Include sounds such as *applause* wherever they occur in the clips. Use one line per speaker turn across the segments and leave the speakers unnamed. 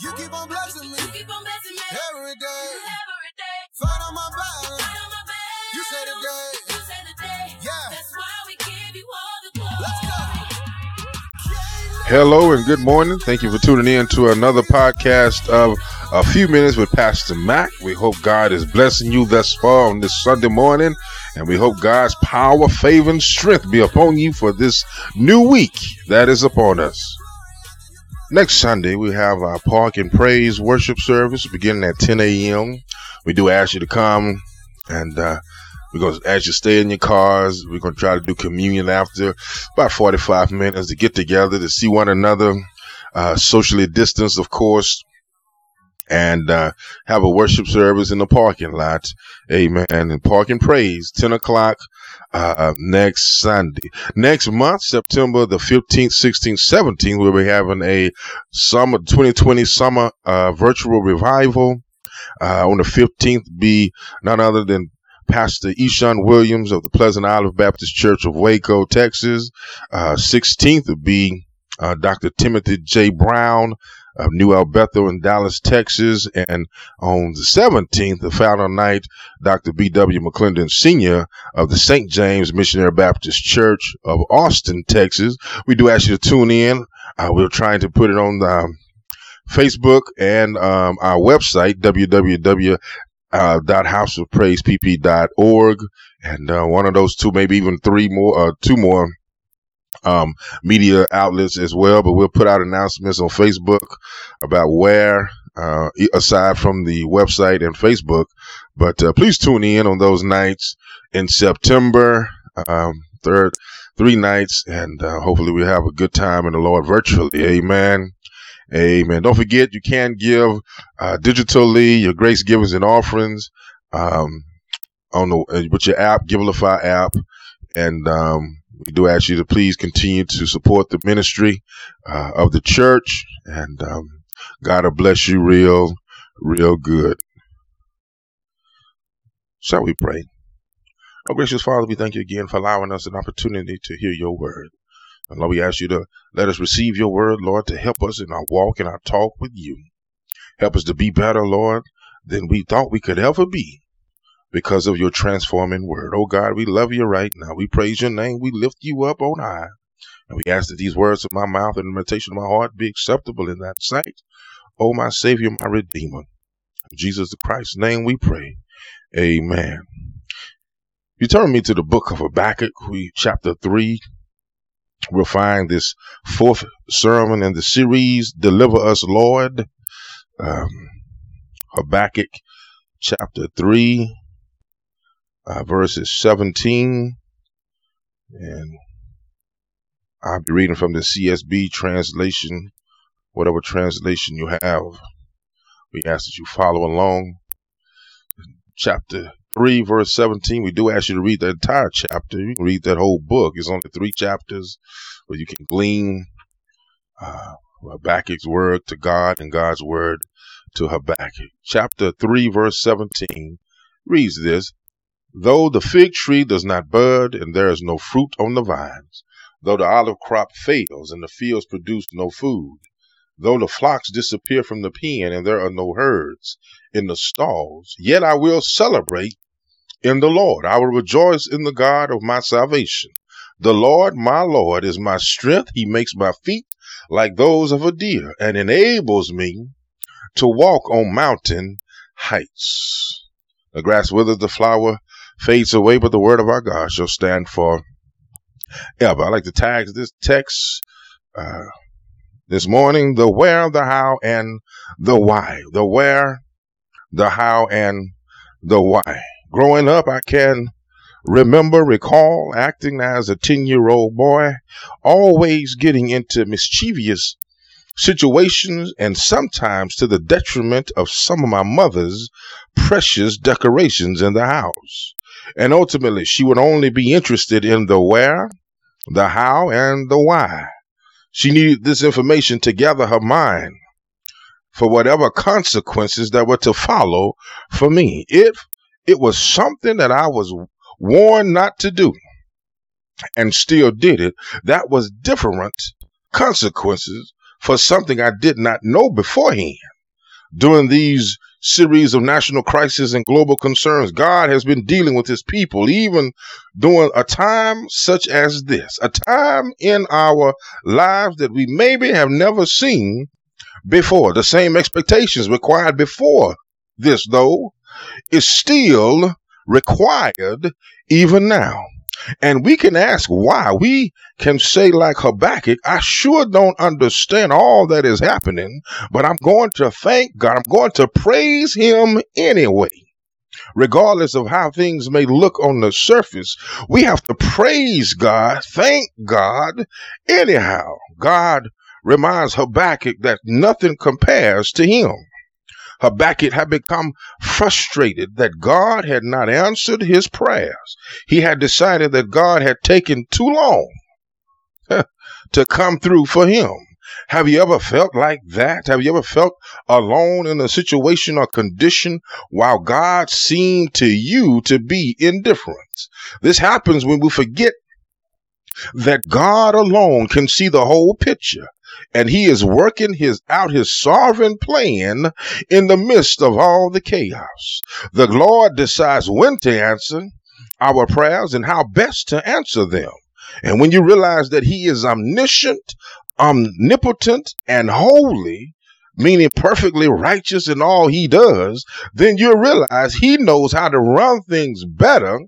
You
keep on blessing me
You keep on blessing me
every day.
every day.
Fight on my battle.
Fight on my battles.
You say the day.
You say the day.
Yeah.
That's why we give you all the glory.
Let's go.
Hello and good morning. Thank you for tuning in to another podcast of A Few Minutes with Pastor Mac. We hope God is blessing you thus far on this Sunday morning, and we hope God's power, favor, and strength be upon you for this new week that is upon us. Next Sunday, we have our Park and Praise worship service beginning at 10 a.m. We do ask you to come and uh, we're going to ask you to stay in your cars. We're going to try to do communion after about 45 minutes to get together to see one another, uh, socially distanced, of course, and uh, have a worship service in the parking lot. Amen. And park and praise, 10 o'clock uh, next Sunday. Next month, September the 15th, 16th, 17th, we'll be having a summer 2020 summer uh, virtual revival. Uh, on the 15th, be none other than Pastor Ishan Williams of the Pleasant Olive Baptist Church of Waco, Texas. Uh, 16th would be uh, Dr. Timothy J. Brown of New El Bethel in Dallas, Texas. And on the 17th, the final night, Dr. B.W. McClendon Sr. of the St. James Missionary Baptist Church of Austin, Texas. We do ask you to tune in. Uh, we're trying to put it on the um, Facebook and um, our website, www uh, dot houseofpraisepp.org and uh, one of those two, maybe even three more, uh, two more um, media outlets as well. But we'll put out announcements on Facebook about where, uh, aside from the website and Facebook. But uh, please tune in on those nights in September, um, third, three nights, and uh, hopefully we have a good time in the Lord virtually. Amen. Amen. Don't forget, you can give uh, digitally your grace givings and offerings um, on the uh, with your app, Givelify app, and um, we do ask you to please continue to support the ministry uh, of the church, and um, God will bless you real, real good. Shall we pray? Oh, gracious Father, we thank you again for allowing us an opportunity to hear your word. And Lord, we ask you to let us receive your word, Lord, to help us in our walk and our talk with you. Help us to be better, Lord, than we thought we could ever be because of your transforming word. Oh God, we love you right now. We praise your name. We lift you up on high. And we ask that these words of my mouth and the meditation of my heart be acceptable in that sight. Oh, my Savior, my Redeemer. In Jesus Christ's name we pray. Amen. You turn me to the book of Habakkuk, we chapter 3, we'll find this fourth sermon in the series, Deliver Us, Lord. Um, Habakkuk chapter 3, uh, verses 17. And I'll be reading from the CSB translation, whatever translation you have. We ask that you follow along. Chapter 3, verse 17. We do ask you to read the entire chapter. You can read that whole book. It's only three chapters where you can glean uh, Habakkuk's word to God and God's word to Habakkuk. Chapter 3, verse 17 reads this Though the fig tree does not bud and there is no fruit on the vines, though the olive crop fails and the fields produce no food, though the flocks disappear from the pen and there are no herds in the stalls, yet I will celebrate in the Lord. I will rejoice in the God of my salvation. The Lord, my Lord, is my strength. He makes my feet like those of a deer and enables me to walk on mountain heights. The grass withers, the flower fades away, but the word of our God shall stand for ever. I like to tag this text uh, this morning the where, the how, and the why. The where, the how, and the why. Growing up, I can remember, recall acting as a 10 year old boy, always getting into mischievous situations and sometimes to the detriment of some of my mother's precious decorations in the house. And ultimately, she would only be interested in the where, the how, and the why. She needed this information to gather her mind for whatever consequences that were to follow for me. If it was something that I was warned not to do and still did it, that was different consequences for something I did not know beforehand. During these series of national crises and global concerns, God has been dealing with his people, even during a time such as this, a time in our lives that we maybe have never seen before. The same expectations required before this, though, is still required even now. And we can ask why. We can say, like Habakkuk, I sure don't understand all that is happening, but I'm going to thank God. I'm going to praise Him anyway. Regardless of how things may look on the surface, we have to praise God, thank God anyhow. God reminds Habakkuk that nothing compares to Him. Habakkuk had become frustrated that God had not answered his prayers. He had decided that God had taken too long *laughs* to come through for him. Have you ever felt like that? Have you ever felt alone in a situation or condition while God seemed to you to be indifferent? This happens when we forget that God alone can see the whole picture and he is working his out his sovereign plan in the midst of all the chaos. The Lord decides when to answer our prayers and how best to answer them. And when you realize that he is omniscient, omnipotent, and holy, meaning perfectly righteous in all he does, then you realize he knows how to run things better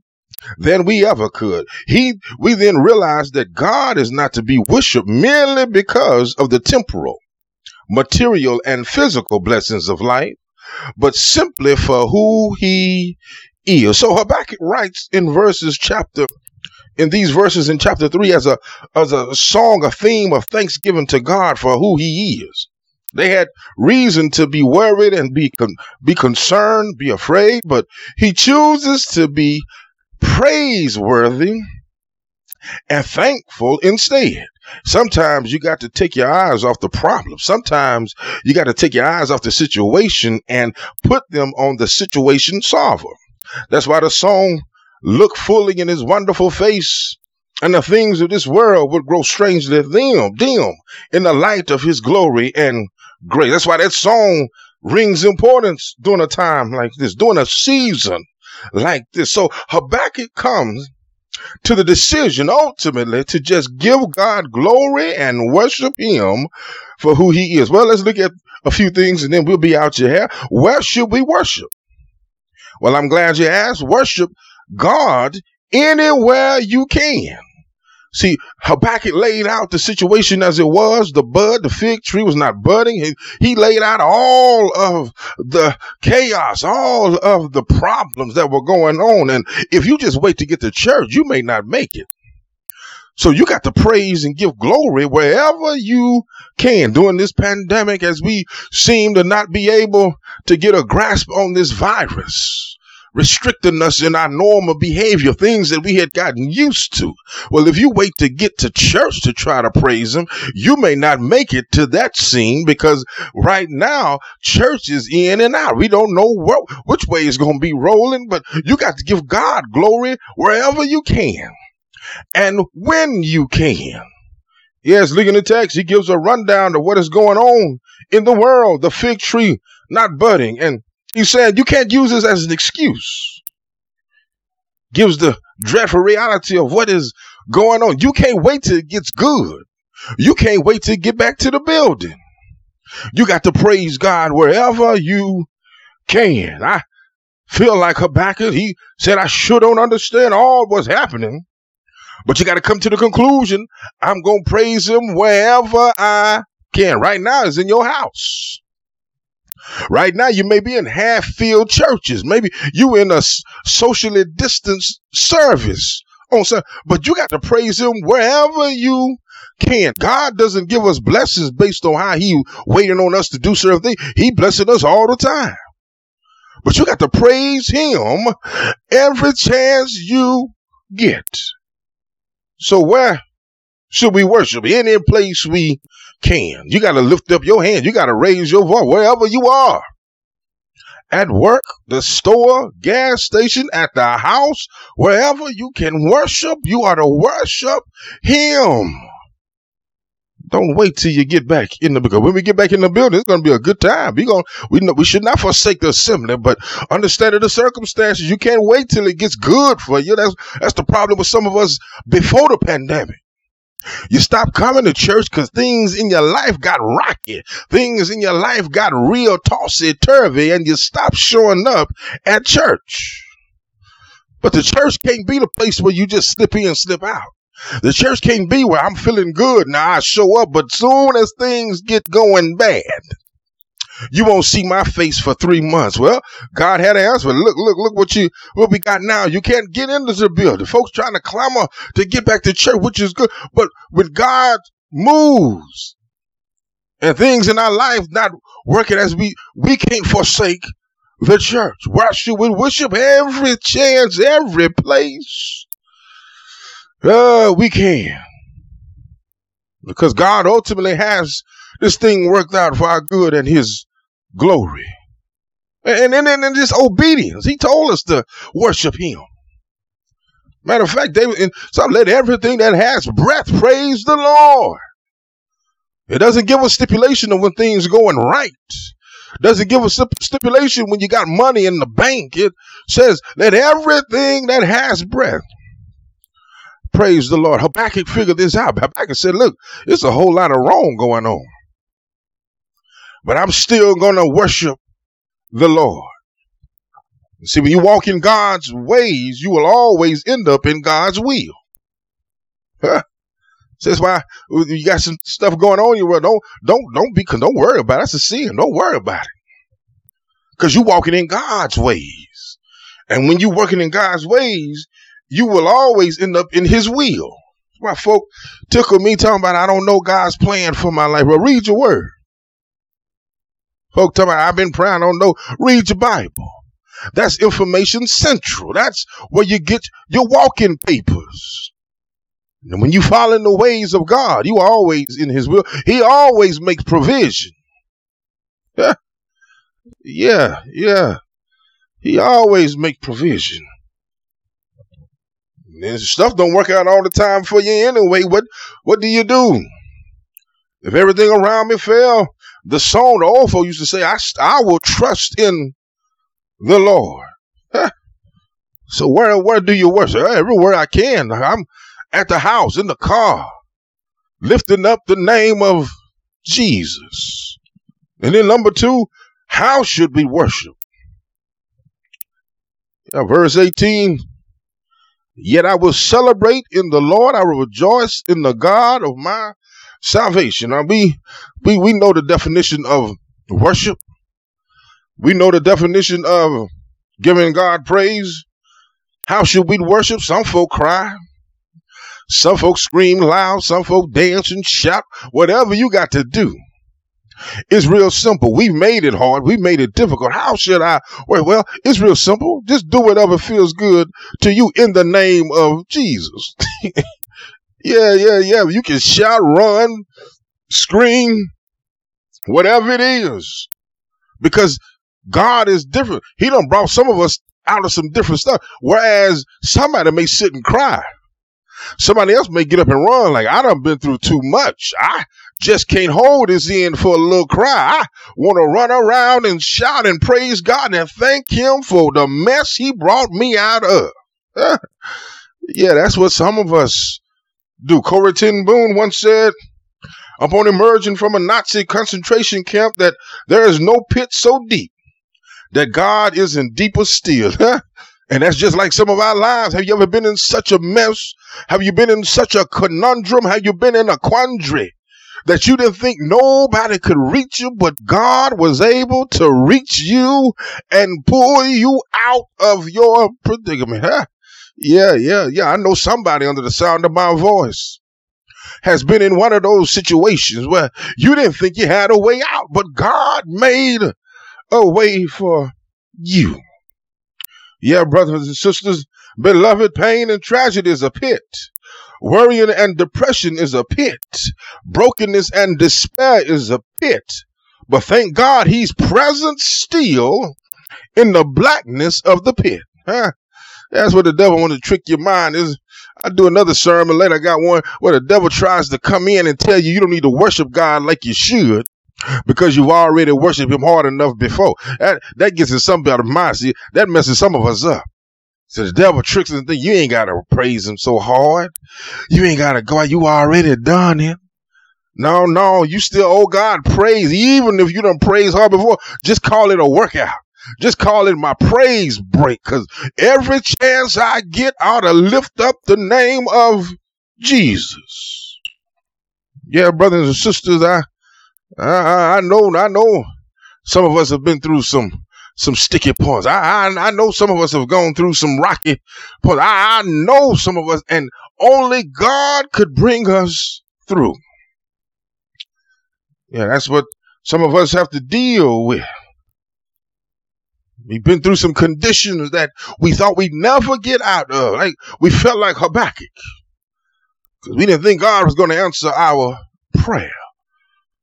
than we ever could. He, we then realize that God is not to be worshiped merely because of the temporal, material, and physical blessings of life, but simply for who he is. So Habakkuk writes in verses chapter in these verses in chapter 3 as a as a song a theme of thanksgiving to God for who he is they had reason to be worried and be con- be concerned be afraid but he chooses to be praiseworthy and thankful instead. Sometimes you got to take your eyes off the problem. Sometimes you got to take your eyes off the situation and put them on the situation solver. That's why the song look fully in his wonderful face and the things of this world would grow strangely dim, dim in the light of his glory and grace. That's why that song rings importance during a time like this, during a season like this. So Habakkuk comes to the decision ultimately to just give God glory and worship him for who he is. Well, let's look at a few things and then we'll be out your hair. Where should we worship? Well, I'm glad you asked. Worship God anywhere you can. See, Habakkuk laid out the situation as it was. The bud, the fig tree was not budding. He, he laid out all of the chaos, all of the problems that were going on. And if you just wait to get to church, you may not make it. So you got to praise and give glory wherever you can during this pandemic as we seem to not be able to get a grasp on this virus restricting us in our normal behavior, things that we had gotten used to. Well, if you wait to get to church to try to praise Him, you may not make it to that scene because right now church is in and out. We don't know what, which way is going to be rolling, but you got to give God glory wherever you can and when you can. Yes, looking at the text, he gives a rundown of what is going on in the world. The fig tree not budding and he said you can't use this as an excuse. Gives the dreadful reality of what is going on. You can't wait till it gets good. You can't wait to get back to the building. You got to praise God wherever you can. I feel like Habakkuk. He said, I sure don't understand all what's happening, but you got to come to the conclusion. I'm going to praise him wherever I can. Right now is in your house. Right now, you may be in half filled churches. Maybe you in a socially distanced service on Sunday, but you got to praise Him wherever you can. God doesn't give us blessings based on how He waiting on us to do certain things. He blessing us all the time. but you got to praise him every chance you get. So where should we worship? Any place we can. You got to lift up your hand. You got to raise your voice wherever you are. At work, the store, gas station, at the house, wherever you can worship, you are to worship him. Don't wait till you get back in the because when we get back in the building, it's going to be a good time. We going we know we should not forsake the assembly, but understanding the circumstances, you can't wait till it gets good for you. That's that's the problem with some of us before the pandemic. You stop coming to church because things in your life got rocky. Things in your life got real tossy turvy, and you stop showing up at church. But the church can't be the place where you just slip in and slip out. The church can't be where I'm feeling good. Now I show up, but soon as things get going bad, you won't see my face for three months. Well, God had an answer. Look, look, look what you what we got now. You can't get into the building. Folks trying to clamor to get back to church, which is good. But when God moves and things in our life not working as we we can't forsake the church. Why should we worship every chance, every place? Uh, we can. Because God ultimately has this thing worked out for our good and his glory. And then and, and, just obedience. He told us to worship him. Matter of fact, David, so let everything that has breath praise the Lord. It doesn't give a stipulation of when things going right. Doesn't give a stipulation when you got money in the bank. It says, let everything that has breath praise the Lord. Habakkuk figured this out. Habakkuk said, look, there's a whole lot of wrong going on but I'm still going to worship the Lord. See, when you walk in God's ways, you will always end up in God's will. So that's why you got some stuff going on. You don't don't don't be don't worry about it. That's a sin. Don't worry about it, because you're walking in God's ways. And when you're working in God's ways, you will always end up in His will. Why folk tickle me talking about I don't know God's plan for my life. Well, read your word. Folk talking about, I've been praying, I don't know. Read your Bible. That's information central. That's where you get your walking papers. And when you follow in the ways of God, you are always in his will. He always makes provision. Yeah. Yeah, yeah. He always makes provision. And stuff don't work out all the time for you anyway. What what do you do? If everything around me fell, the song folk used to say, I, I will trust in the Lord. So where where do you worship? Everywhere I can. I'm at the house, in the car, lifting up the name of Jesus. And then number two, how should we worship? Yeah, verse 18. Yet I will celebrate in the Lord. I will rejoice in the God of my salvation. Now we we we know the definition of worship. We know the definition of giving God praise. How should we worship? Some folk cry. Some folks scream loud. Some folk dance and shout. Whatever you got to do. It's real simple. We've made it hard. We've made it difficult. How should I? Well, well, it's real simple. Just do whatever feels good to you in the name of Jesus. *laughs* Yeah, yeah, yeah. You can shout, run, scream, whatever it is. Because God is different. He done brought some of us out of some different stuff. Whereas somebody may sit and cry. Somebody else may get up and run like I done been through too much. I just can't hold this in for a little cry. I want to run around and shout and praise God and thank him for the mess he brought me out of. *laughs* yeah, that's what some of us do. Corrie ten Boom once said, upon emerging from a Nazi concentration camp, that there is no pit so deep that God isn't deeper still. *laughs* and that's just like some of our lives. Have you ever been in such a mess? Have you been in such a conundrum? Have you been in a quandary? that you didn't think nobody could reach you, but God was able to reach you and pull you out of your predicament. Huh? Yeah, yeah, yeah. I know somebody under the sound of my voice has been in one of those situations where you didn't think you had a way out, but God made a way for you. Yeah, brothers and sisters, beloved, pain and tragedy is a pit. Worrying and depression is a pit. Brokenness and despair is a pit. But thank God he's present still in the blackness of the pit. Huh? That's what the devil want to trick your mind is. I do another sermon later. I got one where the devil tries to come in and tell you you don't need to worship God like you should because you've already worshiped him hard enough before. That that gets in some of mind. See, that messes some of us up. So the devil tricks and think you ain't gotta praise him so hard. You ain't gotta go. You already done it. No, no, you still owe God praise. Even if you don't praise hard before, just call it a workout. Just call it my praise break. Cause every chance I get, I ought to lift up the name of Jesus. Yeah, brothers and sisters, I, I, I know, I know some of us have been through some, some sticky points. I, I, I know some of us have gone through some rocky points. I, I know some of us, and only God could bring us through. Yeah, that's what some of us have to deal with. We've been through some conditions that we thought we'd never get out of. Like we felt like Habakkuk. Because we didn't think God was going to answer our prayer.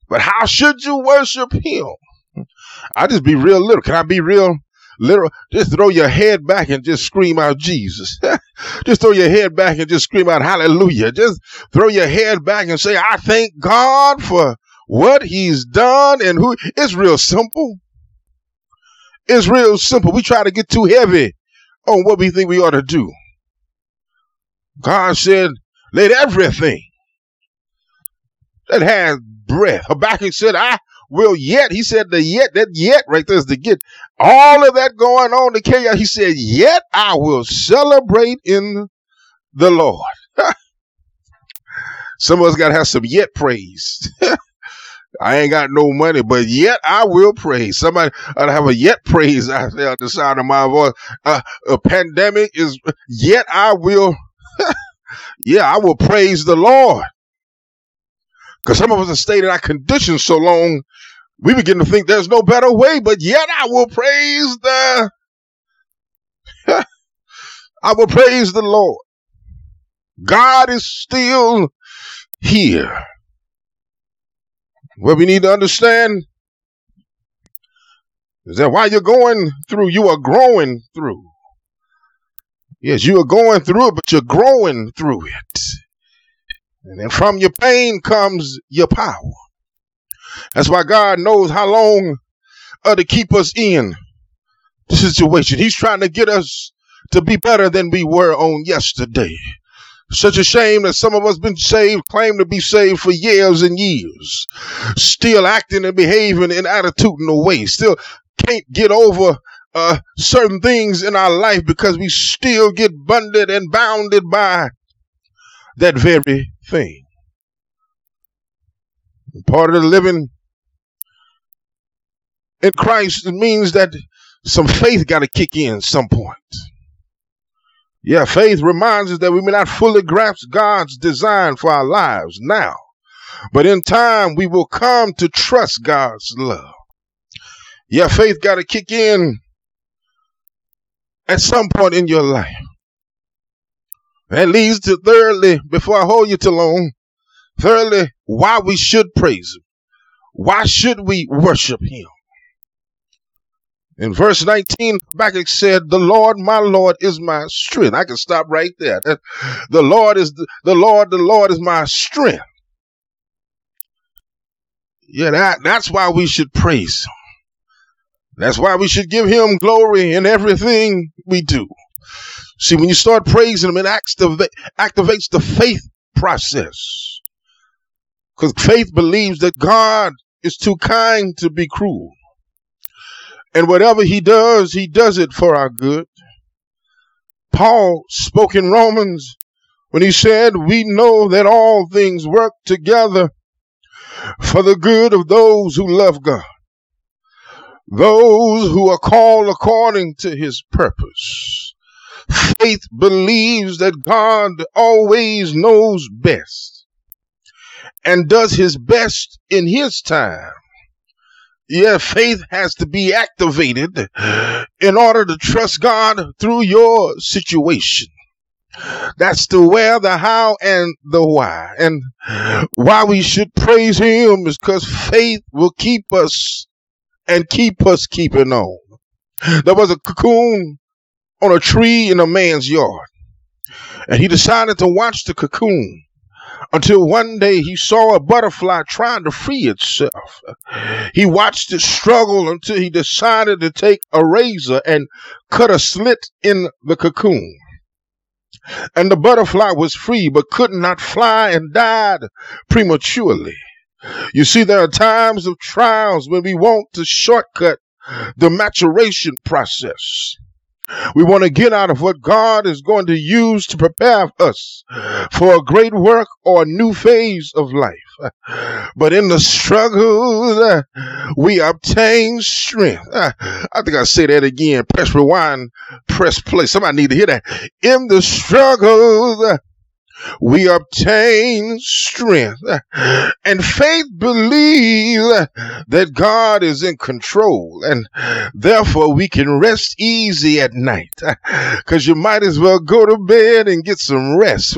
But how should you worship him? I just be real little. Can I be real literal? Just throw your head back and just scream out Jesus. *laughs* just throw your head back and just scream out hallelujah. Just throw your head back and say, I thank God for what he's done and who. It's real simple. It's real simple. We try to get too heavy on what we think we ought to do. God said, let everything that has breath. Habakkuk said, I will yet. He said the yet, that yet right there is the get. All of that going on, the chaos. He said, yet I will celebrate in the Lord. *laughs* some of us got to have some yet praise. *laughs* I ain't got no money, but yet I will praise. Somebody I have a yet praise out there at the sound of my voice. Uh, a pandemic is yet I will. *laughs* yeah, I will praise the Lord. Because some of us have stayed in our conditions so long, we begin to think there's no better way, but yet I will praise the. *laughs* I will praise the Lord. God is still here. What we need to understand is that while you're going through, you are growing through. Yes, you are going through it, but you're growing through it. And then from your pain comes your power. That's why God knows how long uh, to keep us in the situation. He's trying to get us to be better than we were on yesterday. Such a shame that some of us been saved, claim to be saved for years and years, still acting and behaving in attitudinal ways, still can't get over uh, certain things in our life because we still get bundled and bounded by that very thing. Part of the living in Christ it means that some faith got to kick in some point. Yeah, faith reminds us that we may not fully grasp God's design for our lives now, but in time we will come to trust God's love. Yeah, faith got to kick in at some point in your life. That leads to thirdly, before I hold you too long, thirdly, why we should praise Him. Why should we worship Him? In verse 19, Habakkuk said, The Lord, my Lord, is my strength. I can stop right there. The Lord is the, the Lord, the Lord is my strength. Yeah, that, that's why we should praise him. That's why we should give him glory in everything we do. See, when you start praising him, it activate, activates the faith process. Because faith believes that God is too kind to be cruel. And whatever he does, he does it for our good. Paul spoke in Romans when he said, We know that all things work together for the good of those who love God, those who are called according to his purpose. Faith believes that God always knows best and does his best in his time Yeah, faith has to be activated in order to trust God through your situation. That's the where, the how, and the why. And why we should praise Him is because faith will keep us and keep us keeping on. There was a cocoon on a tree in a man's yard, and he decided to watch the cocoon until one day he saw a butterfly trying to free itself. He watched it struggle until he decided to take a razor and cut a slit in the cocoon. And the butterfly was free but could not fly and died prematurely. You see, there are times of trials when we want to shortcut the maturation process. We want to get out of what God is going to use to prepare us for a great work or a new phase of life. But in the struggles, we obtain strength. I think I'll say that again. Press rewind, press play. Somebody need to hear that. In the struggles, we obtain strength. And faith believes that God is in control and therefore we can rest easy at night. Cause you might as well go to bed and get some rest.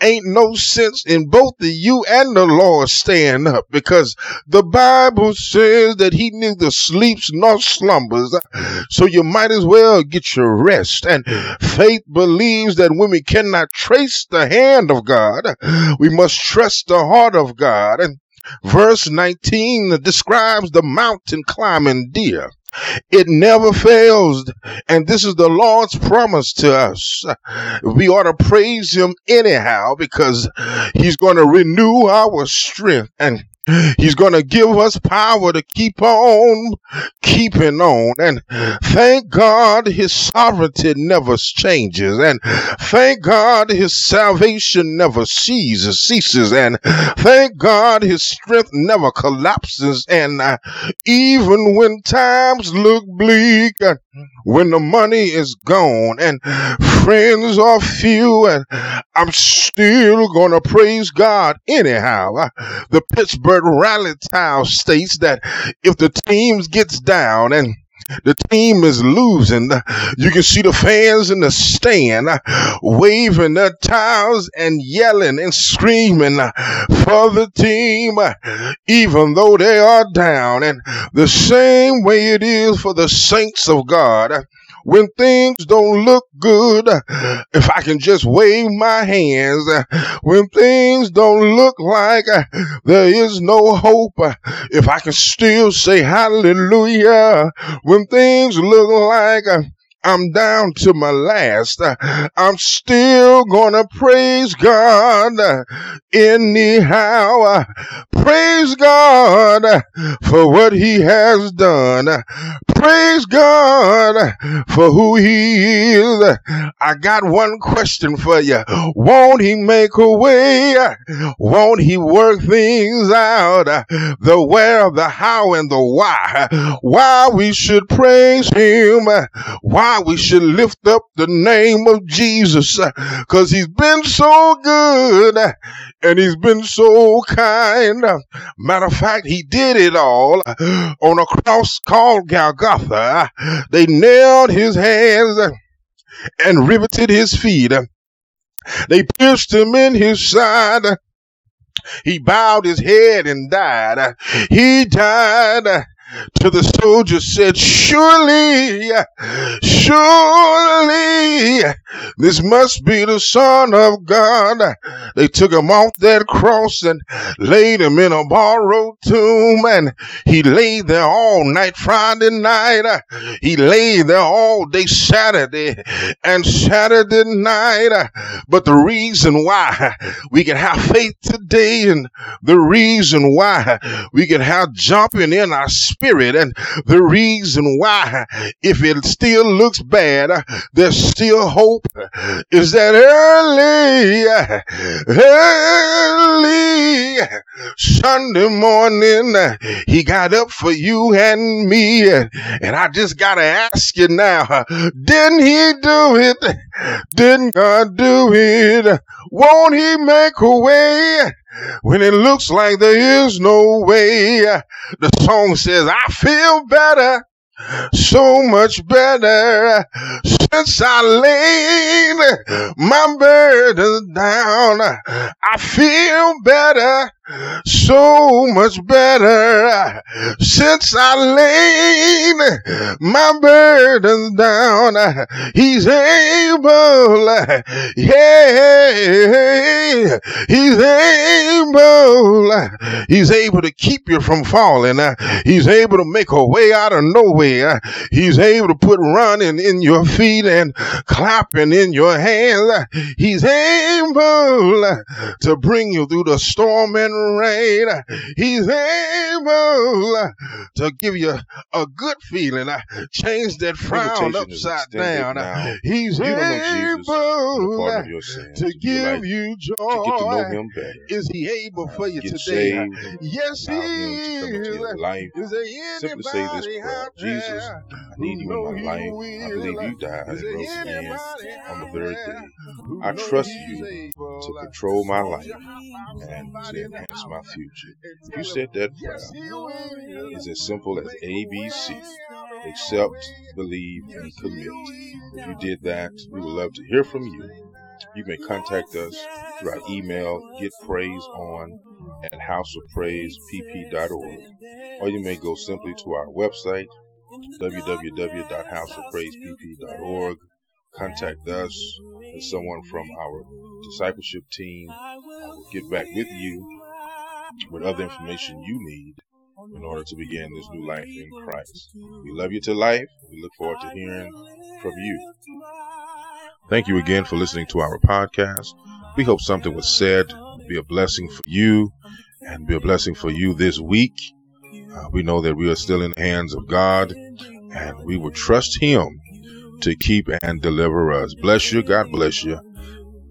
Ain't no sense in both the you and the Lord staying up because the Bible says that he neither sleeps nor slumbers. So you might as well get your rest. And faith believes that we cannot trace the hand hand of God. We must trust the heart of God. And verse 19 describes the mountain climbing deer. It never fails. And this is the Lord's promise to us. We ought to praise him anyhow because he's going to renew our strength and He's going to give us power to keep on keeping on. And thank God his sovereignty never changes. And thank God his salvation never ceases, ceases. And thank God his strength never collapses. And uh, even when times look bleak, uh, when the money is gone and friends are few, and I'm still to praise God anyhow. Uh, the Pittsburgh Rally Town states that if the teams gets down and the team is losing. Uh, you can see the fans in the stand uh, waving their towels and yelling and screaming uh, for the team, even though they are down. And the same way it is for the saints of God when things don't look good, if I can just wave my hands, when things don't look like there is no hope, if I can still say hallelujah, when things look like I'm down to my last. I'm still gonna praise God anyhow. Praise God for what he has done. Praise God for who he is. I got one question for you. Won't he make a way? Won't he work things out? The where, the how, and the why. Why we should praise him. Why why we should lift up the name of Jesus uh, because he's been so good uh, and he's been so kind. Uh. Matter of fact, he did it all on a cross called Golgotha. They nailed his hands and riveted his feet. They pierced him in his side. He bowed his head and died. He died to the soldier said, Surely, surely, this must be the Son of God. They took him off that cross and laid him in a borrowed tomb, and he lay there all night Friday night. He lay there all day Saturday and Saturday night. But the reason why we can have faith today and the reason why we can have jumping in our spirit spirit. And the reason why, if it still looks bad, there's still hope is that early, early Sunday morning, he got up for you and me. And I just got to ask you now, didn't he do it? Didn't God do it? Won't he make a way? When it looks like there is no way. The song says, I feel better so much better since I laid my burden down. I feel better, so much better since I laid my burden down. He's able, yeah, he's able, he's able to keep you from falling. He's able to make a way out of nowhere. He's able to put running in your feet and clapping in your hands. He's able to bring you through the storm and rain. He's able to give you a good feeling. Change that frown upside down.
now.
He's
You don't know Jesus and the
able
pardon of your sins.
to
If you
give
like
you
to get to know
joy.
Him better,
Is he able uh, for you
get
today?
saved,
Yes, he
allow Him to come into
is.
your life.
Is there
Simply say this prayer: Jesus, I need you in my life. I believe you died and
Is
rose again on the third day. I trust you to control my life and to enhance my future. Uh, if you said that prayer,
Yes, he will.
it's as simple as ABC. Accept, believe, and commit. If you did that, we would love to hear from you. You may contact us through our email, getpraiseon at houseofpraisepp.org, or you may go simply to our website, www.houseofpraisepp.org. Contact us, and someone from our discipleship team will get back with you with other information you need in order to begin this new life in Christ. We love you to life. We look forward to hearing from you. Thank you again for listening to our podcast. We hope something was said be a blessing for you and be a blessing for you this week. Uh, we know that we are still in the hands of God and we will trust Him to keep and deliver us. Bless you. God bless you.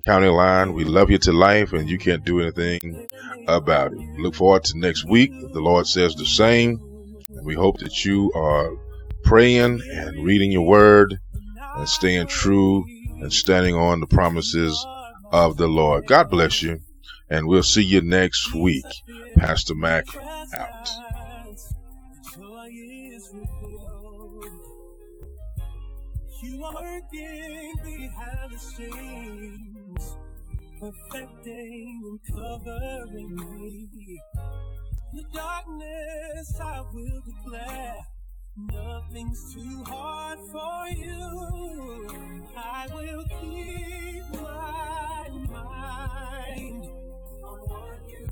County Line, we love you to life and you can't do anything about it. Look forward to next week. The Lord says the same. And we hope that you are praying and reading your word and staying true and standing on the promises of the Lord. God bless you. And we'll see you next week. Pastor Mac out.
You are working behind the scenes, perfecting and covering me. The darkness I will declare. Nothing's too hard for you. I will keep my mind on what you